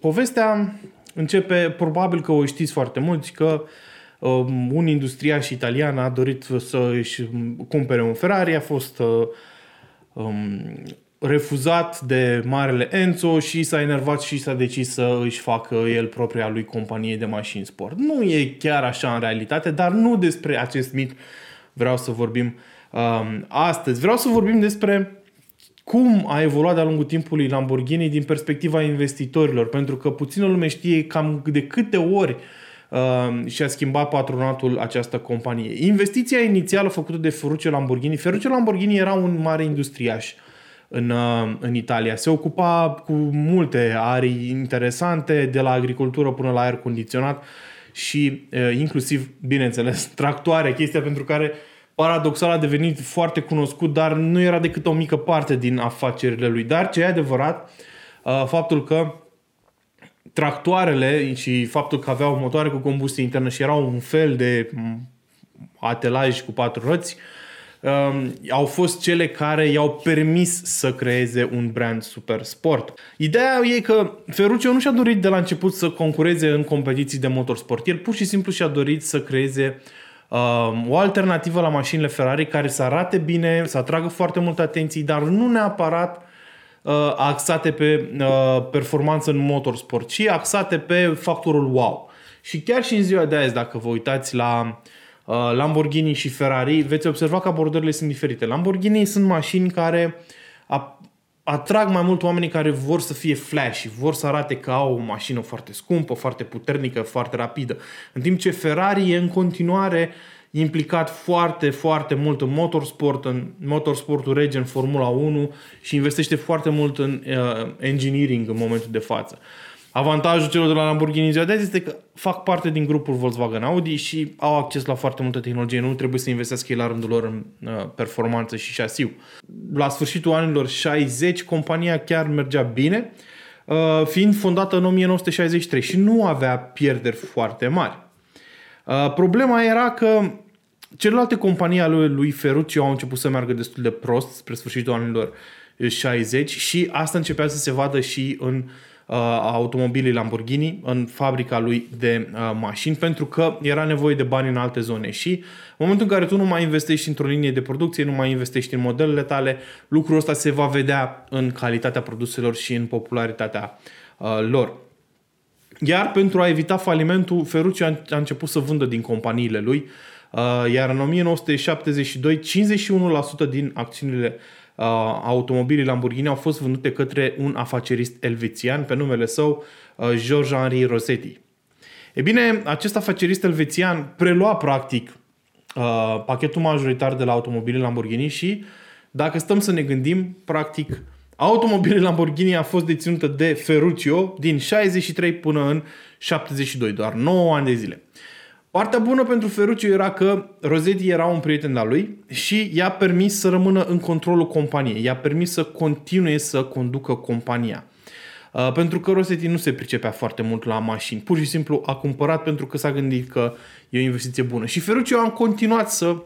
povestea începe, probabil că o știți foarte mulți, că um, un industriaș italian a dorit să își cumpere un Ferrari, a fost uh, um, refuzat de marele Enzo și s-a enervat și s-a decis să își facă el propria lui companie de mașini sport. Nu e chiar așa în realitate, dar nu despre acest mit vreau să vorbim um, astăzi. Vreau să vorbim despre cum a evoluat de-a lungul timpului Lamborghini din perspectiva investitorilor, pentru că puțină lume știe cam de câte ori uh, și-a schimbat patronatul această companie. Investiția inițială făcută de Ferruccio Lamborghini, Ferruccio Lamborghini era un mare industriaș în, uh, în Italia. Se ocupa cu multe arii interesante, de la agricultură până la aer condiționat și uh, inclusiv, bineînțeles, tractoare, chestia pentru care paradoxal a devenit foarte cunoscut, dar nu era decât o mică parte din afacerile lui. Dar ce e adevărat, uh, faptul că tractoarele și faptul că aveau motoare cu combustie internă și erau un fel de atelaj cu patru roți, um, au fost cele care i-au permis să creeze un brand super sport. Ideea e că Ferruccio nu și-a dorit de la început să concureze în competiții de motorsport. El pur și simplu și-a dorit să creeze uh, o alternativă la mașinile Ferrari care să arate bine, să atragă foarte multă atenție, dar nu neapărat uh, axate pe uh, performanță în motorsport, ci axate pe factorul wow. Și chiar și în ziua de azi, dacă vă uitați la uh, Lamborghini și Ferrari, veți observa că abordările sunt diferite. Lamborghini sunt mașini care atrag mai mult oamenii care vor să fie flash, vor să arate că au o mașină foarte scumpă, foarte puternică, foarte rapidă. În timp ce Ferrari e în continuare implicat foarte, foarte mult în motorsport, în motorsportul rege, în Formula 1 și investește foarte mult în uh, engineering în momentul de față. Avantajul celor de la Lamborghini ziua de azi este că fac parte din grupul Volkswagen Audi și au acces la foarte multă tehnologie. Nu trebuie să investească ei la rândul lor în uh, performanță și șasiu. La sfârșitul anilor 60, compania chiar mergea bine, uh, fiind fondată în 1963 și nu avea pierderi foarte mari. Uh, problema era că celelalte companii ale lui Ferruccio au început să meargă destul de prost spre sfârșitul anilor 60 și asta începea să se vadă și în uh, uh, automobilii Lamborghini în fabrica lui de uh, mașini pentru că era nevoie de bani în alte zone și în momentul în care tu nu mai investești într-o linie de producție, nu mai investești în modelele tale, lucrul ăsta se va vedea în calitatea produselor și în popularitatea uh, lor. Iar pentru a evita falimentul, Ferruccio a, a început să vândă din companiile lui, uh, iar în 1972 51% din acțiunile uh, automobilii Lamborghini au fost vândute către un afacerist elvețian pe numele său uh, George-Henri Rossetti. E bine, acest afacerist elvețian prelua practic uh, pachetul majoritar de la automobilii Lamborghini și dacă stăm să ne gândim, practic automobilii Lamborghini a fost deținută de Ferruccio din 63 până în 72, doar 9 ani de zile. Partea bună pentru Ferruccio era că Rosetti era un prieten al lui și i-a permis să rămână în controlul companiei, i-a permis să continue să conducă compania. Uh, pentru că Rosetti nu se pricepea foarte mult la mașini. Pur și simplu a cumpărat pentru că s-a gândit că e o investiție bună. Și Ferruccio a continuat să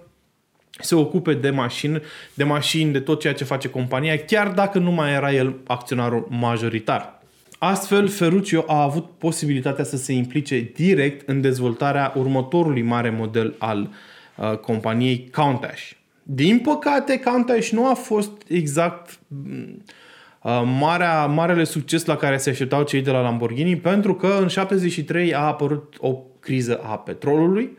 se ocupe de mașini, de mașini, de tot ceea ce face compania, chiar dacă nu mai era el acționarul majoritar. Astfel, Ferruccio a avut posibilitatea să se implice direct în dezvoltarea următorului mare model al uh, companiei Countach. Din păcate, Countach nu a fost exact uh, marea, marele succes la care se așteptau cei de la Lamborghini, pentru că în 73 a apărut o criză a petrolului,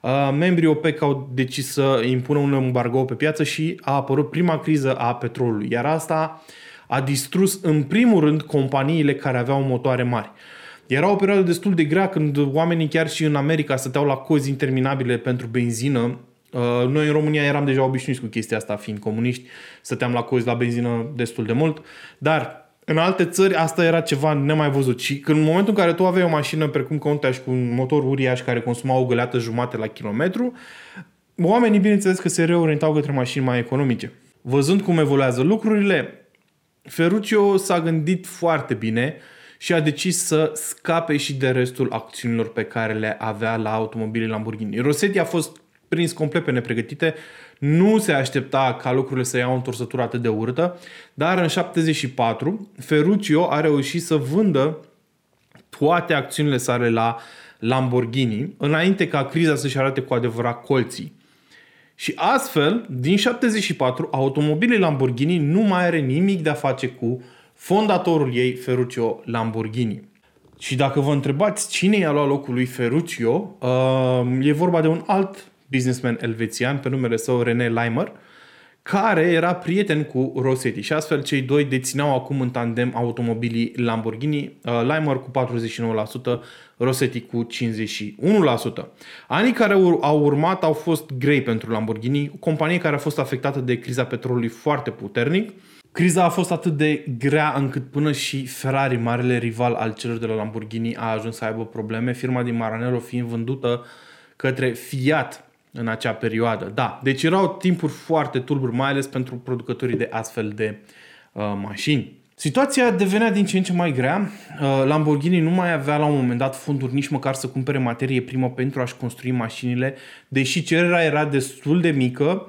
uh, membrii OPEC au decis să impună un embargo pe piață și a apărut prima criză a petrolului, iar asta uh, a distrus în primul rând companiile care aveau motoare mari. Era o perioadă destul de grea când oamenii chiar și în America stăteau la cozi interminabile pentru benzină. Uh, noi în România eram deja obișnuiți cu chestia asta, fiind comuniști, stăteam la cozi la benzină destul de mult, dar în alte țări asta era ceva nemai văzut și când în momentul în care tu aveai o mașină precum Countach cu un motor uriaș care consuma o găleată jumate la kilometru, oamenii bineînțeles că se reorientau către mașini mai economice. Văzând cum evoluează lucrurile, Ferruccio s-a gândit foarte bine și a decis să scape și de restul acțiunilor pe care le avea la automobilele Lamborghini. Rossetti a fost prins complet pe nepregătite, nu se aștepta ca lucrurile să iau o întorsătură atât de urâtă, dar în 74 Ferruccio a reușit să vândă toate acțiunile sale la Lamborghini, înainte ca criza să-și arate cu adevărat colții. Și astfel, din 74, automobilele Lamborghini nu mai are nimic de a face cu fondatorul ei, Ferruccio Lamborghini. Și dacă vă întrebați cine i-a luat locul lui Ferruccio, uh, e vorba de un alt businessman elvețian pe numele său René Leimer, care era prieten cu Rossetti și astfel cei doi dețineau acum în tandem automobilii Lamborghini, uh, Leimer cu 49%, Rossetti cu 51%. Anii care au urmat au fost grei pentru Lamborghini, o companie care a fost afectată de criza petrolului foarte puternic. Criza a fost atât de grea încât până și Ferrari, marele rival al celor de la Lamborghini, a ajuns să aibă probleme, firma din Maranello fiind vândută către Fiat în acea perioadă. Da, deci erau timpuri foarte tulburi, mai ales pentru producătorii de astfel de uh, mașini. Situația devenea din ce în ce mai grea. Uh, Lamborghini nu mai avea la un moment dat fonduri nici măcar să cumpere materie primă pentru a-și construi mașinile, deși cererea era destul de mică,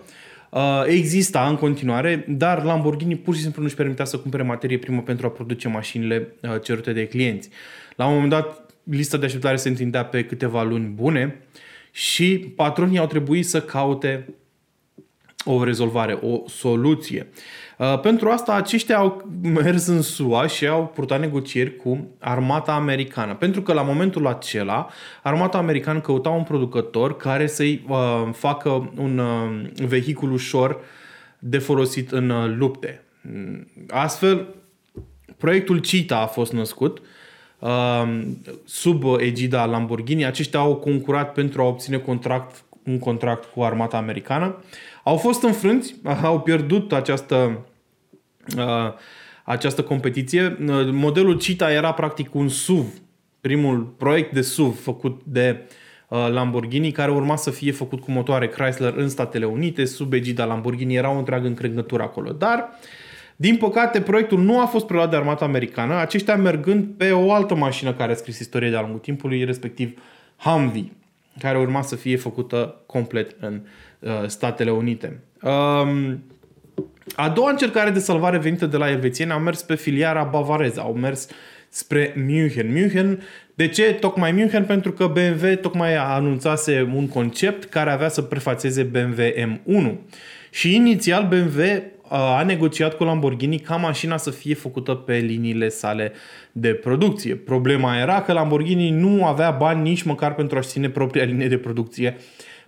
uh, exista în continuare, dar Lamborghini pur și simplu nu-și permitea să cumpere materie primă pentru a produce mașinile uh, cerute de clienți. La un moment dat, lista de așteptare se întindea pe câteva luni bune și patronii au trebuit să caute o rezolvare, o soluție. Uh, pentru asta aceștia au mers în SUA și au purtat negocieri cu armata americană. Pentru că la momentul acela armata americană căuta un producător care să-i uh, facă un uh, vehicul ușor de folosit în uh, lupte. Astfel, proiectul Cheetah a fost născut uh, sub egida Lamborghini. Aceștia au concurat pentru a obține contract, un contract cu armata americană. Au fost înfrânți, au pierdut această, uh, această competiție. Uh, modelul Cheetah era practic un SUV, primul proiect de SUV făcut de uh, Lamborghini, care urma să fie făcut cu motoare Chrysler în Statele Unite, sub egida Lamborghini, era o întreagă încrengătură acolo. Dar, din păcate, proiectul nu a fost preluat de armata americană, aceștia mergând pe o altă mașină care a scris istorie de-a lungul timpului, respectiv Humvee, care urma să fie făcută complet în Uh, Statele Unite. Um, a doua încercare de salvare venită de la elvețieni au mers pe filiara bavareză, au mers spre München. München, de ce tocmai München? Pentru că BMW tocmai a anunțase un concept care avea să prefațeze BMW M1. Și inițial BMW uh, a negociat cu Lamborghini ca mașina să fie făcută pe liniile sale de producție. Problema era că Lamborghini nu avea bani nici măcar pentru a-și ține propria linie de producție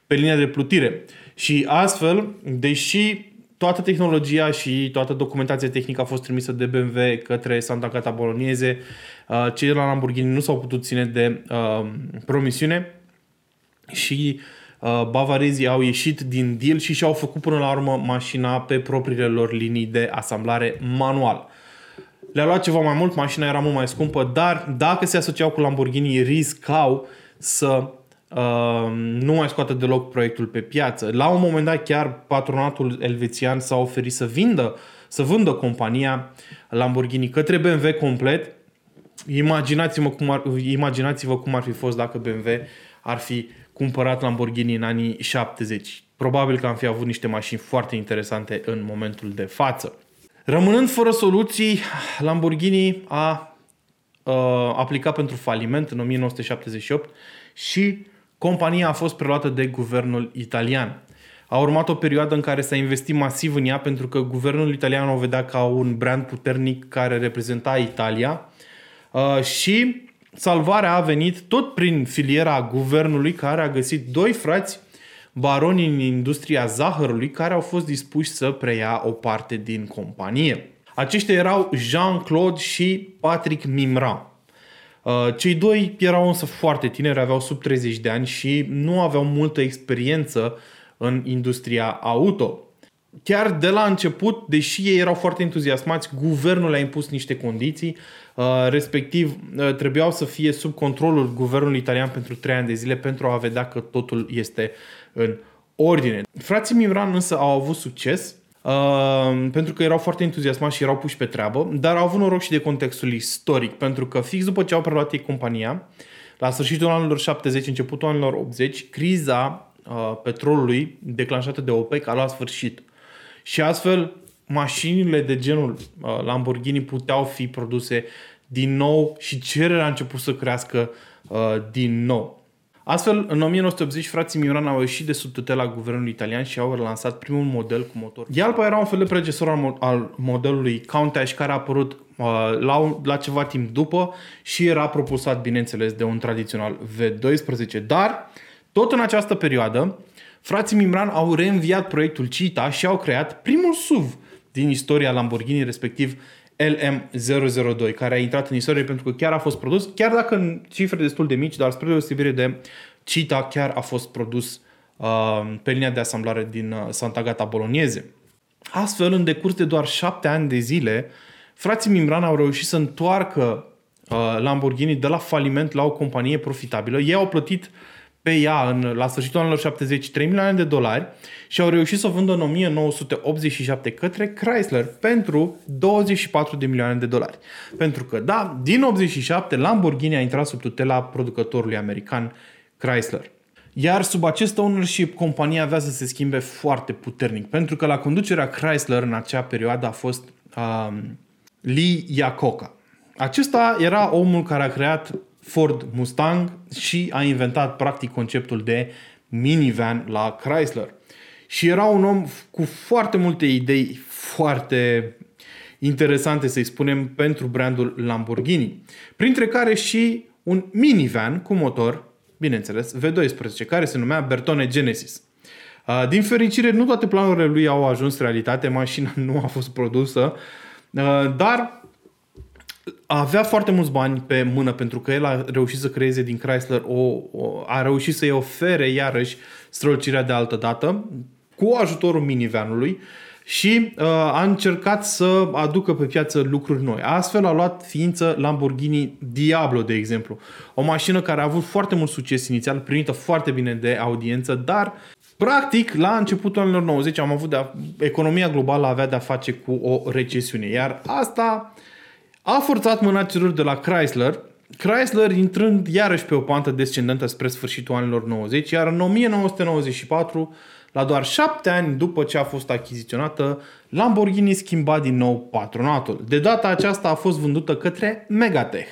pe linia de plutire. Și astfel, deși toată tehnologia și toată documentația tehnică a fost trimisă de BMW către Santa Cata Bolognese, uh, cei de la Lamborghini nu s-au putut ține de uh, promisiune și uh, bavarezii au ieșit din deal și și-au făcut până la urmă mașina pe propriile lor linii de asamblare manual. Le-a luat ceva mai mult, mașina era mult mai scumpă, dar dacă se asociau cu Lamborghini, riscau să Uh, nu mai scoate deloc proiectul pe piață. La un moment dat chiar patronatul elvețian s-a oferit să vindă, să vândă compania Lamborghini către BMW complet. Imaginați-vă cum ar, imaginați-vă cum ar fi fost dacă BMW ar fi cumpărat Lamborghini în anii 70. Probabil că am fi avut niște mașini foarte interesante în momentul de față. Rămânând fără soluții, Lamborghini a uh, aplicat pentru faliment în 1978 și compania a fost preluată de guvernul italian. A urmat o perioadă în care s-a investit masiv în ea pentru că guvernul italian o vedea ca un brand puternic care reprezenta Italia uh, și salvarea a venit tot prin filiera guvernului care a găsit doi frați baroni în industria zahărului care au fost dispuși să preia o parte din companie. Aceștia erau Jean-Claude și Patrick Mimran. Uh, cei doi erau însă foarte tineri, aveau sub 30 de ani și nu aveau multă experiență în industria auto. Chiar de la început, deși ei erau foarte entuziasmați, guvernul a impus niște condiții, uh, respectiv uh, trebuiau să fie sub controlul guvernului italian pentru 3 ani de zile pentru a vedea că totul este în ordine. Frații Mimran însă au avut succes Uh, pentru că erau foarte entuziasmați și erau puși pe treabă, dar au avut noroc și de contextul istoric, pentru că fix după ce au preluat ei compania, la sfârșitul anilor 70, începutul anilor 80, criza uh, petrolului declanșată de OPEC a luat sfârșit. Și astfel, mașinile de genul uh, Lamborghini puteau fi produse din nou și cererea a început să crească uh, din nou. Astfel, în 1980, frații Mioran au ieșit de sub tutela guvernului italian și au lansat primul model cu motor. Ialpa era un fel de predecesor al, mo- al modelului Countach care a apărut uh, la, la ceva timp după și era propulsat, bineînțeles, de un tradițional V12. Dar, tot în această perioadă, frații Mimran au reînviat proiectul Cita și au creat primul SUV din istoria Lamborghini, respectiv LM002, care a intrat în istorie pentru că chiar a fost produs, chiar dacă în cifre destul de mici, dar spre deosebire de Cita, chiar a fost produs uh, pe linia de asamblare din uh, Santa Gata Bolognese. Astfel, în decurs de doar șapte ani de zile, frații Mimran au reușit să întoarcă uh, Lamborghini de la faliment la o companie profitabilă. Ei au plătit uh, pe ea în, la sfârșitul anilor 70 3 milioane de dolari și au reușit să o vândă în 1987 către Chrysler pentru 24 de milioane de dolari. Pentru că, da, din 87 Lamborghini a intrat sub tutela producătorului american Chrysler. Iar sub acest ownership, compania avea să se schimbe foarte puternic, pentru că la conducerea Chrysler în acea perioadă a fost um, Lee Iacocca. Acesta era omul care a creat Ford Mustang și a inventat practic conceptul de minivan la Chrysler. Și era un om cu foarte multe idei foarte interesante, să-i spunem, pentru brandul Lamborghini. Printre care și un minivan cu motor, bineînțeles, V12, care se numea Bertone Genesis. Din fericire, nu toate planurile lui au ajuns realitate, mașina nu a fost produsă, dar avea foarte mulți bani pe mână pentru că el a reușit să creeze din Chrysler o, o a reușit să-i ofere iarăși strălucirea de altă dată cu ajutorul minivanului și uh, a încercat să aducă pe piață lucruri noi. Astfel a luat ființă Lamborghini Diablo, de exemplu. O mașină care a avut foarte mult succes inițial, primită foarte bine de audiență, dar Practic, la începutul anilor 90 am avut de a, economia globală avea de-a face cu o recesiune, iar asta a forțat mâna celor de la Chrysler, Chrysler intrând iarăși pe o pantă descendentă spre sfârșitul anilor 90, iar în 1994, la doar șapte ani după ce a fost achiziționată, Lamborghini schimba din nou patronatul. De data aceasta a fost vândută către Megatech.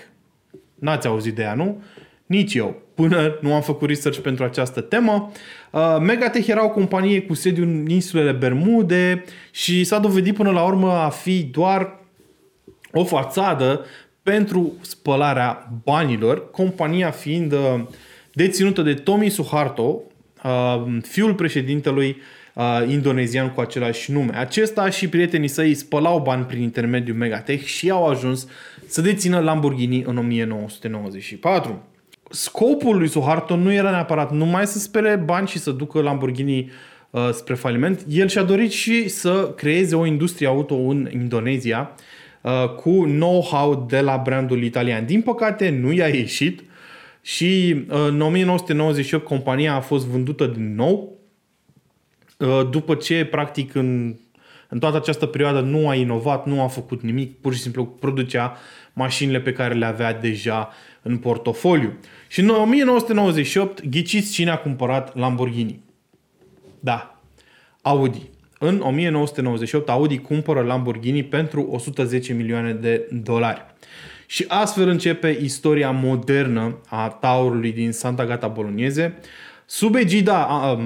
N-ați auzit de ea, nu? Nici eu. Până nu am făcut research pentru această temă. Uh, Megatech era o companie cu sediu în insulele Bermude și s-a dovedit până la urmă a fi doar o fațadă pentru spălarea banilor, compania fiind uh, deținută de Tommy Suharto, uh, fiul președintelui uh, indonezian cu același nume. Acesta și prietenii săi spălau bani prin intermediul Megatech și au ajuns să dețină Lamborghini în 1994. Scopul lui Suharto nu era neapărat numai să spele bani și să ducă Lamborghini uh, spre faliment. El și-a dorit și să creeze o industrie auto în Indonezia Uh, cu know-how de la brandul italian. Din păcate, nu i-a ieșit și uh, în 1998 compania a fost vândută din nou uh, după ce, practic, în, în toată această perioadă nu a inovat, nu a făcut nimic, pur și simplu producea mașinile pe care le avea deja în portofoliu. Și în 1998, ghiciți cine a cumpărat Lamborghini. Da, Audi. În 1998 Audi cumpără Lamborghini pentru 110 milioane de dolari. Și astfel începe istoria modernă a Taurului din Santa Gata Bolognese. Sub egida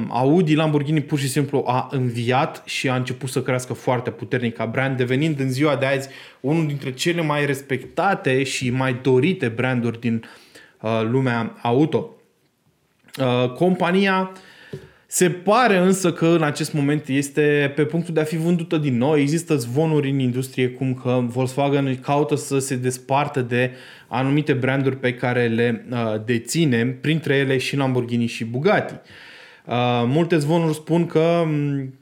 Audi, Lamborghini pur și simplu a înviat și a început să crească foarte puternic ca brand, devenind în ziua de azi unul dintre cele mai respectate și mai dorite branduri din uh, lumea auto. Uh, compania uh, se pare însă că în acest moment este pe punctul de a fi vândută din nou. Există zvonuri în industrie cum că Volkswagen caută să se despartă de anumite branduri pe care le uh, deține, printre ele și Lamborghini și Bugatti. Uh, multe zvonuri spun că um,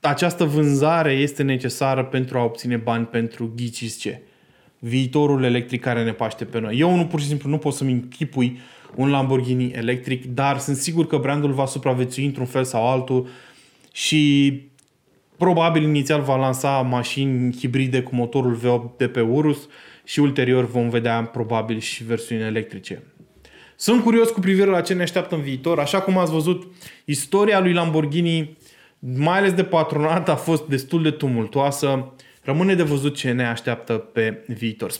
această vânzare este necesară pentru a obține bani pentru ghiciți ce? Viitorul electric care ne paște pe noi. Eu nu pur și simplu nu pot să-mi închipui uh, un Lamborghini electric, dar sunt sigur că brandul va supraviețui într-un fel sau altul și probabil inițial va lansa mașini hibride cu motorul V8 de pe Urus și ulterior vom vedea probabil și versiuni electrice. Sunt curios cu privire la ce ne așteaptă în viitor. Așa cum ați văzut, istoria lui Lamborghini, mai ales de patronat, a fost destul de tumultoasă. Rămâne de văzut ce ne așteaptă pe viitor.